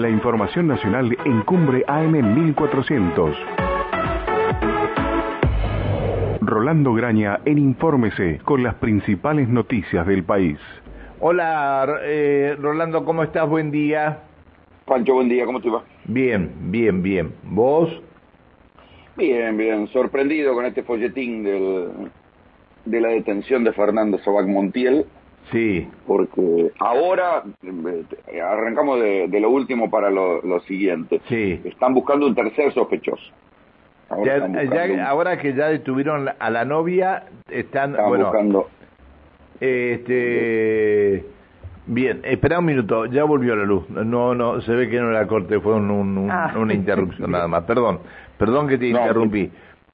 La información nacional en Cumbre AM 1400. Rolando Graña en Infórmese con las principales noticias del país. Hola, eh, Rolando, ¿cómo estás? Buen día. Pancho, buen día, ¿cómo te va? Bien, bien, bien. ¿Vos? Bien, bien. Sorprendido con este folletín del, de la detención de Fernando Sabac Montiel. Sí. Porque ahora eh, arrancamos de, lo último para lo, siguiente. Sí. Están buscando un tercer sospechoso. Ahora, que ya detuvieron a la novia, están, están buscando. Este. Bien, espera un minuto, ya volvió la luz. No, no, se ve que no la corte, fue ah. una interrupción nada más. Perdón, perdón que te interrumpí.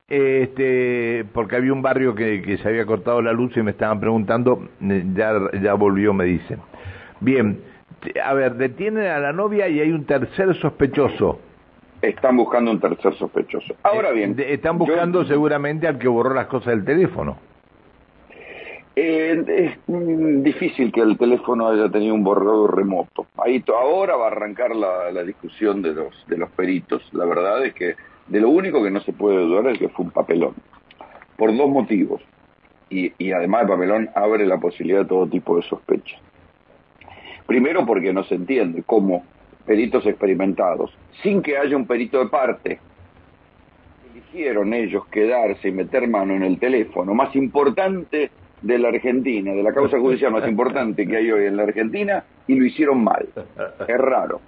Este, porque había un barrio que, que, se había cortado la luz y me estaban preguntando, eh, ya, ya volvió, me dicen. Bien, a ver, detienen a la novia y hay un tercer sospechoso. Están buscando un tercer sospechoso. Ahora bien. están buscando seguramente al que borró las cosas del teléfono. Eh, es difícil que el teléfono haya tenido un borrador remoto. Ahí ahora va a arrancar la, la discusión de los, de los peritos. La verdad es que de lo único que no se puede dudar es que fue un papelón. Por dos motivos. Y, y además el papelón abre la posibilidad de todo tipo de sospecha. Primero porque no se entiende cómo peritos experimentados, sin que haya un perito de parte, eligieron ellos quedarse y meter mano en el teléfono más importante de la Argentina, de la causa judicial más importante que hay hoy en la Argentina, y lo hicieron mal. Es raro.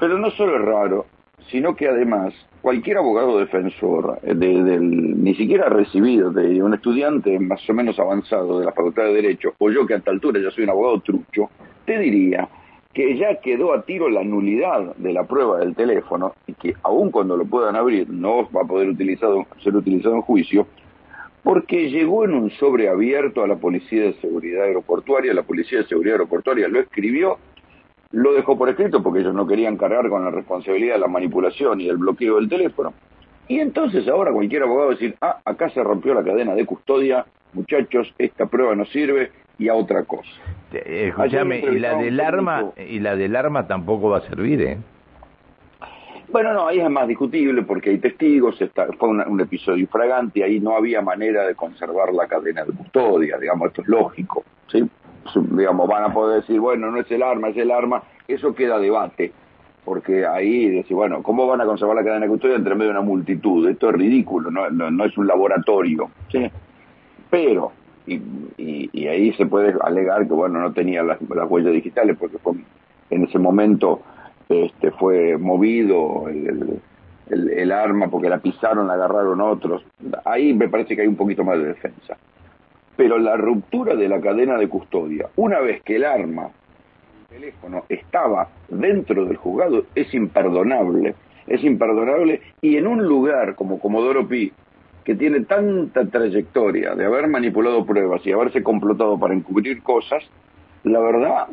Pero no solo es raro, sino que además cualquier abogado defensor, eh, de, ni siquiera recibido, de un estudiante más o menos avanzado de la Facultad de Derecho, o yo que a esta altura ya soy un abogado trucho, te diría que ya quedó a tiro la nulidad de la prueba del teléfono y que aun cuando lo puedan abrir no va a poder utilizado, ser utilizado en juicio, porque llegó en un sobre abierto a la Policía de Seguridad Aeroportuaria, la Policía de Seguridad Aeroportuaria lo escribió lo dejó por escrito porque ellos no querían cargar con la responsabilidad de la manipulación y el bloqueo del teléfono. Y entonces ahora cualquier abogado decir, ah, acá se rompió la cadena de custodia, muchachos, esta prueba no sirve y a otra cosa. Eh, escúchame, y la del arma, y la del arma tampoco va a servir, ¿eh? Bueno, no, ahí es más discutible porque hay testigos, está, fue un episodio fragante, ahí no había manera de conservar la cadena de custodia, digamos, esto es lógico, ¿sí? Digamos, van a poder decir, bueno, no es el arma, es el arma, eso queda debate, porque ahí decir, bueno, ¿cómo van a conservar la cadena de custodia entre medio de una multitud? Esto es ridículo, no, no, es un laboratorio, ¿sí? Pero, y, y, ahí se puede alegar que, bueno, no tenía las, huellas digitales, porque en ese momento este, fue movido el, el, el arma porque la pisaron, la agarraron otros. Ahí me parece que hay un poquito más de defensa. Pero la ruptura de la cadena de custodia, una vez que el arma, el teléfono, estaba dentro del juzgado, es imperdonable. Es imperdonable y en un lugar como Comodoro Pi, que tiene tanta trayectoria de haber manipulado pruebas y haberse complotado para encubrir cosas, la verdad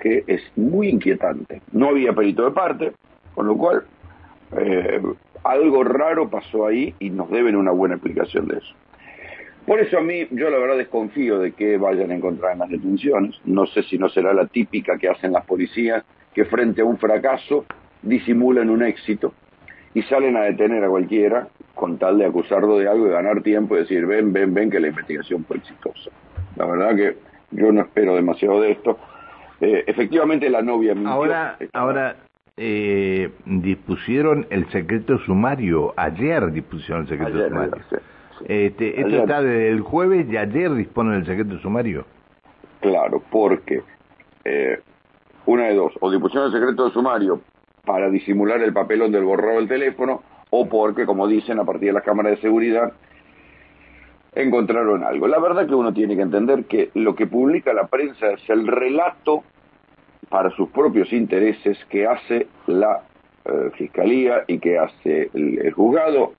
que es muy inquietante. No había perito de parte, con lo cual eh, algo raro pasó ahí y nos deben una buena explicación de eso. Por eso a mí, yo la verdad desconfío de que vayan a encontrar en las detenciones. No sé si no será la típica que hacen las policías, que frente a un fracaso disimulan un éxito y salen a detener a cualquiera con tal de acusarlo de algo y ganar tiempo y decir, ven, ven, ven que la investigación fue exitosa. La verdad que yo no espero demasiado de esto. Eh, efectivamente la novia Ahora, ahora eh, dispusieron el secreto sumario, ayer dispusieron el secreto sumario. Este, esto está desde el jueves y ayer disponen el secreto sumario. Claro, porque eh, una de dos, o dispusieron el secreto sumario para disimular el papelón del borrado del teléfono, o porque, como dicen, a partir de las cámaras de seguridad, encontraron algo. La verdad que uno tiene que entender que lo que publica la prensa es el relato para sus propios intereses que hace la eh, Fiscalía y que hace el juzgado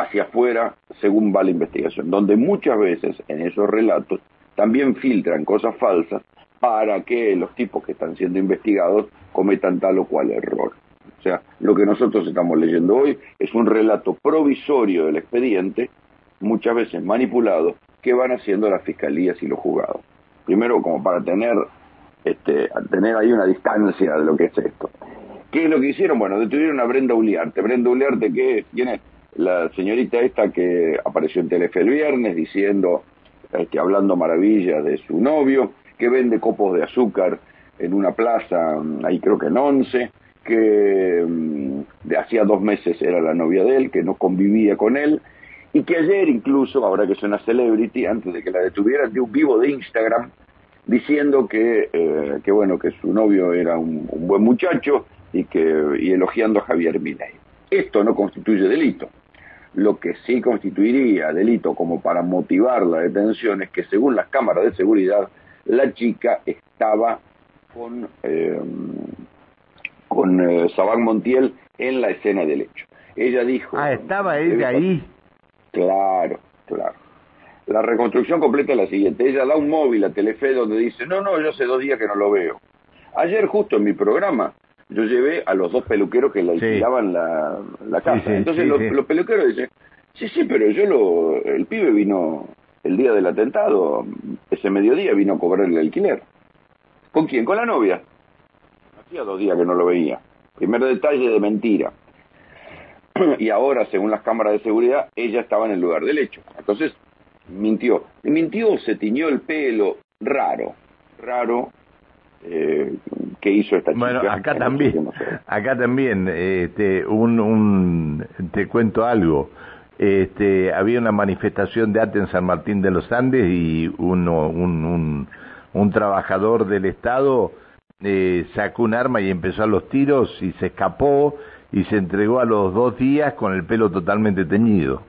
hacia afuera según va la investigación, donde muchas veces en esos relatos también filtran cosas falsas para que los tipos que están siendo investigados cometan tal o cual error. O sea, lo que nosotros estamos leyendo hoy es un relato provisorio del expediente, muchas veces manipulado, que van haciendo las fiscalías y los juzgados. Primero, como para tener, este, tener ahí una distancia de lo que es esto. ¿Qué es lo que hicieron? Bueno, detuvieron a Brenda Uliarte. Brenda Uliarte, ¿qué ¿Quién es? La señorita esta que apareció en Telefe el viernes diciendo, este, hablando maravillas de su novio, que vende copos de azúcar en una plaza, ahí creo que en Once, que mm, de hacía dos meses era la novia de él, que no convivía con él, y que ayer incluso, ahora que es una celebrity, antes de que la detuvieran, dio un vivo de Instagram diciendo que, eh, que bueno, que su novio era un, buen muchacho y que elogiando a Javier Milei. Esto no constituye delito. Lo que sí constituiría delito como para motivar la detención es que según las cámaras de seguridad la chica estaba con eh, con eh, Sabán Montiel en la escena del hecho. Ella dijo... Ah, estaba ella ahí. Claro, claro. La reconstrucción completa es la siguiente. Ella da un móvil a Telefe donde dice, no, no, yo hace dos días que no lo veo. Ayer justo en mi programa yo llevé a los dos peluqueros que le alquilaban la, la, casa. Entonces los, peluqueros dicen, sí, sí, pero yo lo... El pibe vino el día del atentado, ese mediodía vino a cobrar el alquiler. ¿Con quién? Con la novia. Hacía dos días que no lo veía. Primer detalle de mentira. y ahora, según las cámaras de seguridad, ella estaba en el lugar del hecho. Entonces, mintió. Y mintió, se tiñó el pelo, raro, raro. Eh, ¿Qué hizo esta chica? Bueno, acá también, acá también, este, un, un, te cuento algo. Este, había una manifestación de arte en San Martín de los Andes y uno, un, un, un trabajador del Estado eh, sacó un arma y empezó a los tiros y se escapó y se entregó a los dos días con el pelo totalmente teñido.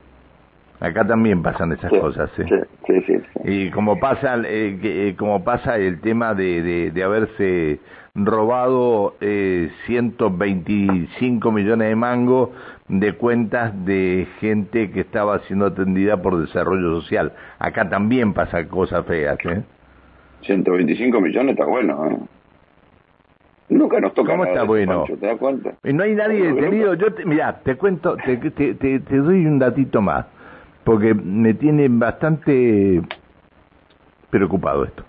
Acá también pasan esas cosas, ¿eh? Sí, sí, Y como pasa, eh, eh, como pasa el tema de, de, haberse robado eh, 125 millones de mangos de cuentas de gente que estaba siendo atendida por desarrollo social. Acá también pasan cosas feas, ¿eh? 125 millones está bueno, ¿eh? Nunca nos toca ¿Cómo está bueno? ¿Te das cuenta? Y no hay nadie detenido. Yo, te, mira, te cuento, te, te, te, doy un datito más, porque me tiene bastante preocupado esto.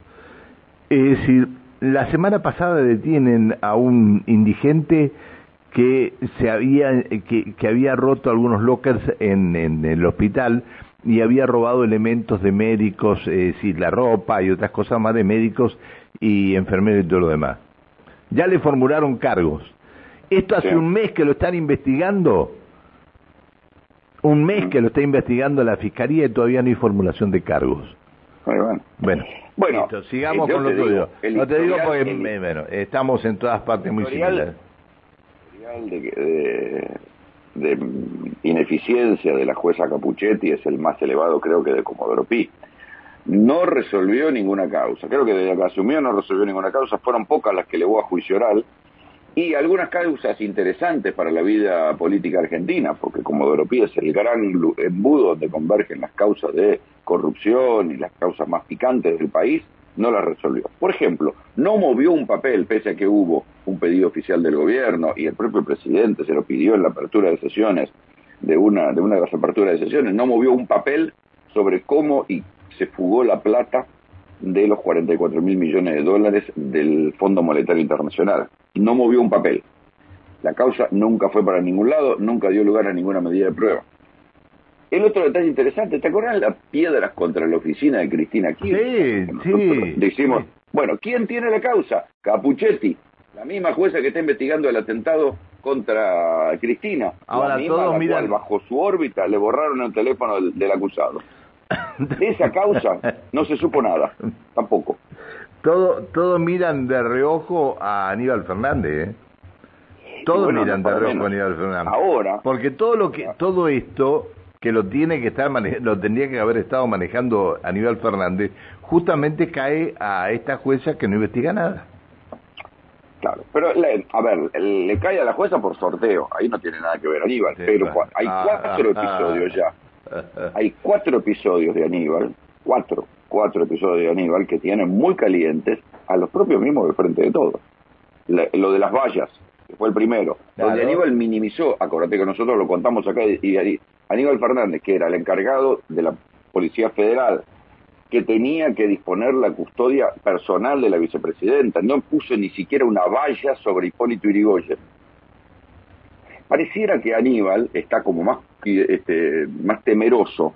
Es decir, la semana pasada detienen a un indigente que se había que, que había roto algunos lockers en, en, el hospital y había robado elementos de médicos, es decir, la ropa y otras cosas más de médicos y enfermeros y todo lo demás ya le formularon cargos. Esto hace un mes que lo están investigando. Un mes que lo está investigando la fiscalía y todavía no hay formulación de cargos. Bueno, bueno, sigamos con lo tuyo. No te digo porque estamos en todas partes muy similares. De, de, ineficiencia de la jueza Capuchetti es el más elevado, creo que de Comodoro Pi no resolvió ninguna causa. Creo que desde que asumió no resolvió ninguna causa, fueron pocas las que llevó a juicio oral y algunas causas interesantes para la vida política argentina, porque como Doropía es el gran embudo donde convergen las causas de corrupción y las causas más picantes del país, no las resolvió. Por ejemplo, no movió un papel, pese a que hubo un pedido oficial del gobierno y el propio presidente se lo pidió en la apertura de sesiones de una de, una de las aperturas de sesiones, no movió un papel sobre cómo y se fugó la plata de los 44 mil millones de dólares del Fondo Monetario Internacional. No movió un papel. La causa nunca fue para ningún lado, nunca dio lugar a ninguna medida de prueba. El otro detalle interesante, ¿te acuerdas las piedras contra la oficina de Cristina Kirchner? Sí, sí. Decimos, bueno, ¿quién tiene la causa? Capuchetti, la misma jueza que está investigando el atentado contra Cristina. Ahora todos miran bajo su órbita le borraron el teléfono del acusado. De esa causa no se supo nada, tampoco. Todo, todos miran de reojo a Aníbal Fernández, ¿eh? Todos miran de reojo a Aníbal Fernández. Ahora. Porque todo lo que, todo esto que lo tiene que estar lo tendría que haber estado manejando Aníbal Fernández, justamente cae a esta jueza que no investiga nada. Claro, pero a ver, le cae a la jueza por sorteo, ahí no tiene nada que ver Aníbal, pero hay ah, cuatro ah, episodios ya hay cuatro episodios de Aníbal, cuatro, cuatro episodios de Aníbal que tienen muy calientes a los propios mismos de frente de todo. lo de las vallas, que fue el primero, donde Aníbal minimizó, acuérdate que nosotros lo contamos acá, y, Aníbal Fernández, que era el encargado de la Policía Federal, que tenía que disponer la custodia personal de la vicepresidenta, no puso ni siquiera una valla sobre Hipólito Yrigoyen. pareciera que Aníbal está como más, este, más temeroso,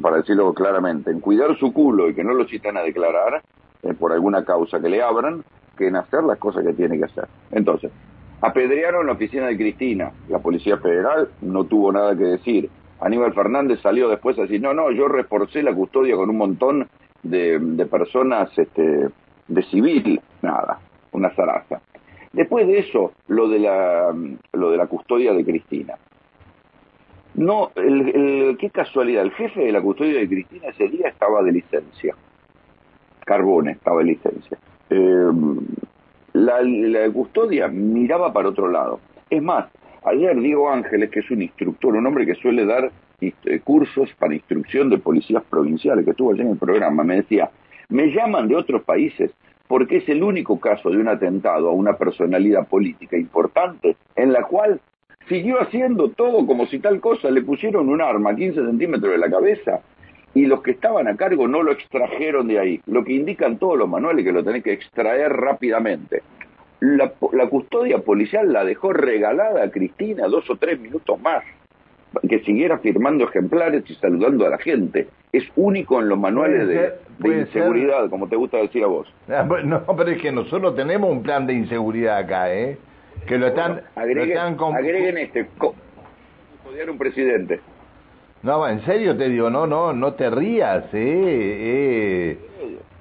para decirlo claramente, en cuidar su culo y que no lo citan a declarar eh, por alguna causa que le abran, que en hacer las cosas que tiene que hacer. Entonces, apedrearon la oficina de Cristina, la Policía Federal no tuvo nada que decir. Aníbal Fernández salió después a decir, no, no, yo reforcé la custodia con un montón de, de personas este, de civil, nada, una zaraza. Después de eso, lo de la, lo de la custodia de Cristina. No, el, qué casualidad, el jefe de la custodia de Cristina ese día estaba de licencia. Carbone estaba de licencia. Eh, la, custodia miraba para otro lado. Es más, ayer Diego Ángeles, que es un instructor, un hombre que suele dar eh, cursos para instrucción de policías provinciales, que estuvo allí en el programa, me decía, me llaman de otros países porque es el único caso de un atentado a una personalidad política importante en la cual siguió haciendo todo como si tal cosa, le pusieron un arma a 15 centímetros de la cabeza y los que estaban a cargo no lo extrajeron de ahí, lo que indican todos los manuales que lo tenés que extraer rápidamente. La, la custodia policial la dejó regalada a Cristina dos o tres minutos más que siguiera firmando ejemplares y saludando a la gente. Es único en los manuales de, inseguridad, como te gusta decir a vos. Ah, no, pero es que nosotros tenemos un plan de inseguridad acá, ¿eh? Que lo están... agreguen, agreguen este, odiar un presidente. No, en serio te digo, no, no, no te rías, ¿eh? eh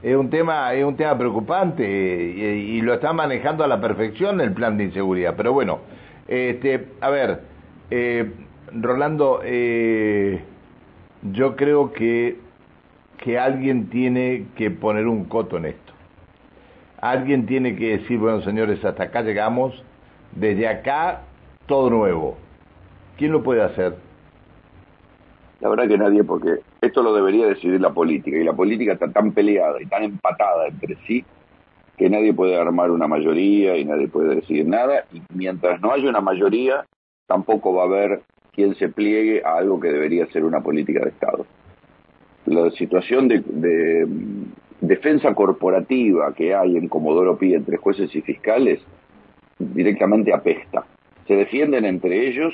es un tema, es un tema preocupante y, y, lo están manejando a la perfección el plan de inseguridad. Pero bueno, este, a ver, eh, Rolando, eh, yo creo que, que alguien tiene que poner un coto en esto. Alguien tiene que decir, bueno, señores, hasta acá llegamos, desde acá todo nuevo. ¿Quién lo puede hacer? La verdad que nadie, porque esto lo debería decidir la política, y la política está tan peleada y tan empatada entre sí que nadie puede armar una mayoría y nadie puede decidir nada, y mientras no haya una mayoría, tampoco va a haber quien se pliegue a algo que debería ser una política de Estado. La situación de, mm, defensa corporativa que hay en Comodoro Pi entre jueces y fiscales directamente apesta. Se defienden entre ellos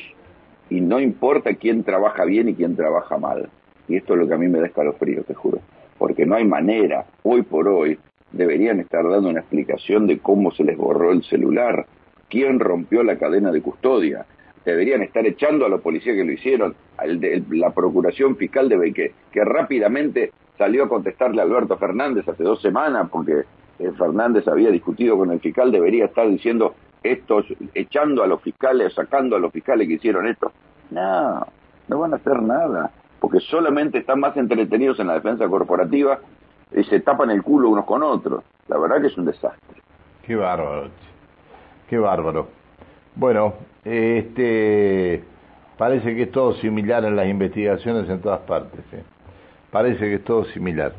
y no importa quién trabaja bien y quién trabaja mal. Y esto es lo que a mí me da escalofrío, te juro. Porque no hay manera, hoy por hoy, deberían estar dando una explicación de cómo se les borró el celular, quién rompió la cadena de custodia, deberían estar echando a los policías que lo hicieron. la procuración fiscal debe que, que rápidamente salió a contestarle a Alberto Fernández hace dos semanas porque eh, Fernández había discutido con el fiscal, debería estar diciendo estos, echando a los fiscales, sacando a los fiscales que hicieron esto. No, no van a hacer nada, porque solamente están más entretenidos en la defensa corporativa y se tapan el culo unos con otros. La verdad que es un desastre. Qué bárbaro, qué bárbaro. Bueno, este, parece que es todo similar en las investigaciones en todas partes. ¿eh? Parece que es todo similar.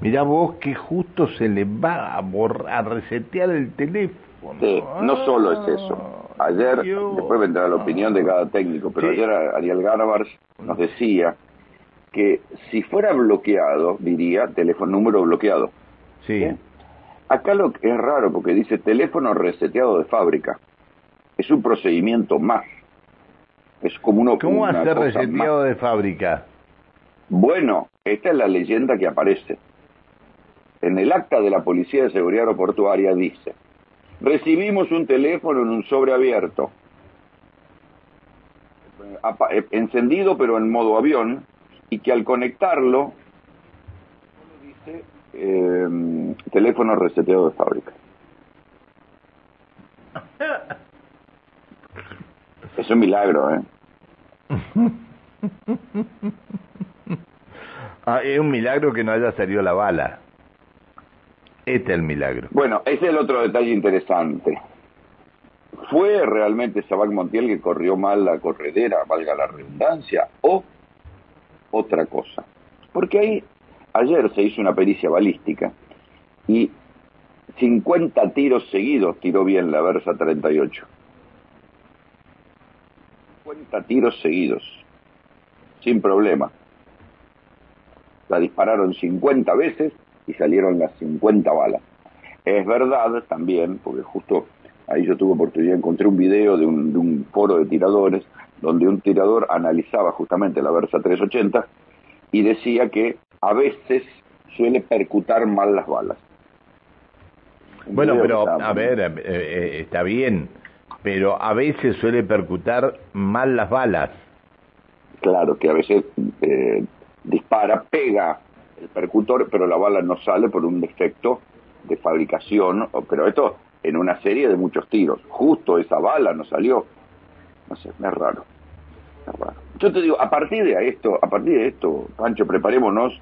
Mirá vos que justo se le va a, borrar, a resetear el teléfono. Sí, no solo es eso. Ayer, después vendrá la opinión de cada técnico, pero ayer Ariel Garabars nos decía que si fuera bloqueado, diría teléfono número bloqueado. Sí. Acá lo que es raro porque dice teléfono reseteado de fábrica es un procedimiento más. Es como uno. ¿Cómo ser reseteado de fábrica? Bueno, esta es la leyenda que aparece. En el acta de la Policía de Seguridad Aeroportuaria dice, recibimos un teléfono en un sobre abierto, eh, encendido pero en modo avión, y que al conectarlo, dice eh, teléfono reseteado de fábrica. Es un milagro, ¿eh? ah, es un milagro que no haya salido la bala. Este es el milagro. Bueno, ese es el otro detalle interesante. ¿Fue realmente Sabac Montiel que corrió mal la corredera, valga la redundancia, o otra cosa? Porque ahí, ayer se hizo una pericia balística y 50 tiros seguidos tiró bien la Versa 38. 50 tiros seguidos, sin problema. La dispararon 50 veces y salieron las 50 balas. Es verdad también, porque justo ahí yo tuve oportunidad, encontré un video de un, de un foro de tiradores, donde un tirador analizaba justamente la Versa 380 y decía que a veces suele percutar mal las balas. Bueno, pero a ver, eh, eh, está bien, pero a veces suele percutar mal las balas. Claro, que a veces eh, dispara, pega el percutor, pero la bala no sale por un defecto de fabricación, pero esto en una serie de muchos tiros. Justo esa bala no salió. No sé, es raro. Es raro. Yo te digo, a partir de esto, a partir de esto, Pancho, preparémonos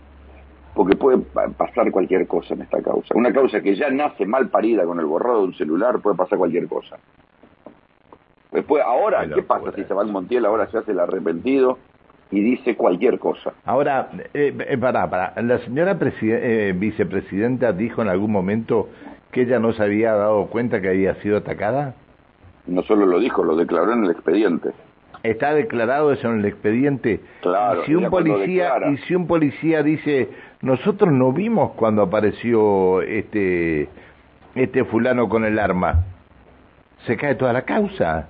porque puede pasar cualquier cosa en esta causa. Una causa que ya nace mal parida con el borrado de un celular, puede pasar cualquier cosa. Después, ahora, ¿qué pasa si se va Montiel, ahora se hace el arrepentido y dice cualquier cosa? Ahora, eh, eh para, para, la señora eh, vicepresidenta dijo en algún momento que ella no se había dado cuenta que había sido atacada. No solo lo dijo, lo declaró en el expediente. Está declarado eso en el expediente. Claro. Y si un policía y si un policía dice nosotros no vimos cuando apareció este este fulano con el arma, se cae toda la causa.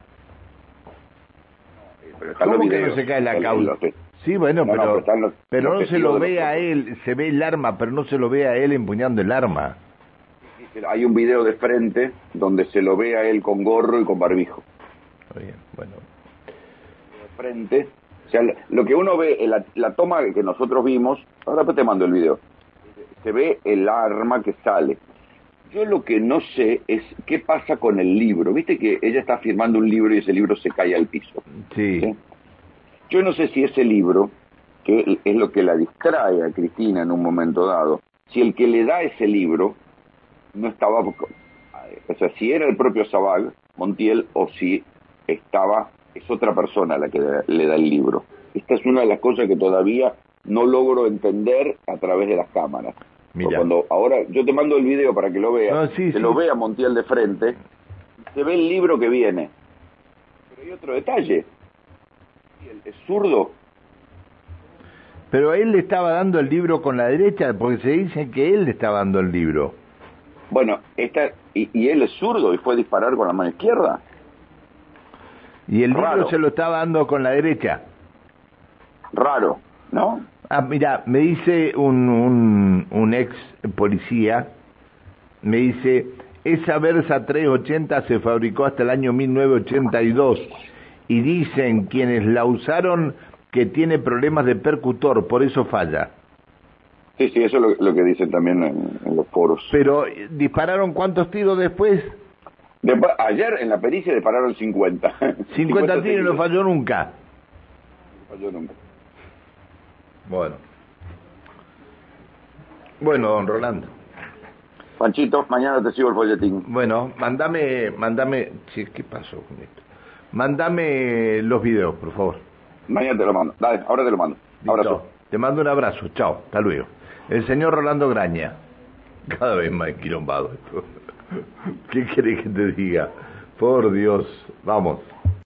¿Cómo que no se cae la causa? Sí, bueno, pero, pero, no se lo ve a él, se ve el arma, pero no se lo ve a él empuñando el arma. Hay un video de frente donde se lo ve a él con gorro y con barbijo. Bien, bueno. De frente, o sea, lo que uno ve, la, la toma que nosotros vimos, ahora te mando el video, se ve el arma que sale. Yo lo que no sé es qué pasa con el libro. Viste que ella está firmando un libro y ese libro se cae al piso. Sí. Yo no sé si ese libro, que es lo que la distrae a Cristina en un momento dado, si el que le da ese libro no estaba, o sea, si era el propio Sabag, Montiel, o si estaba, es otra persona la que le da el libro. Esta es una de las cosas que todavía no logro entender a través de las cámaras. Cuando ahora yo te mando el video para que lo veas, se lo vea Montiel de frente, se ve el libro que viene. Pero hay otro detalle. es zurdo. Pero él le estaba dando el libro con la derecha, porque se dice que él le estaba dando el libro. Bueno, esta, y, él es zurdo y fue a disparar con la mano izquierda. Y el libro se lo estaba dando con la derecha. Raro, ¿no? Ah, mira, me dice un, un, un ex policía, me dice, esa Versa 380 se fabricó hasta el año 1982 y dicen quienes la usaron que tiene problemas de percutor, por eso falla. Sí, sí, eso es lo, que dicen también en, los foros. Pero, ¿dispararon cuántos tiros después? ayer en la pericia dispararon 50. 50, tiros no falló nunca. No falló nunca. Bueno. Bueno, don Rolando. Panchito, mañana te sigo el folletín. Bueno, mándame, mándame, ¿qué pasó con esto? Mándame los videos, por favor. Mañana te lo mando. Dale, ahora te lo mando. Abrazo. Te mando un abrazo. Chao. Hasta luego. El señor Rolando Graña. Cada vez más enquilombado esto. ¿Qué querés que te diga? Por Dios. Vamos.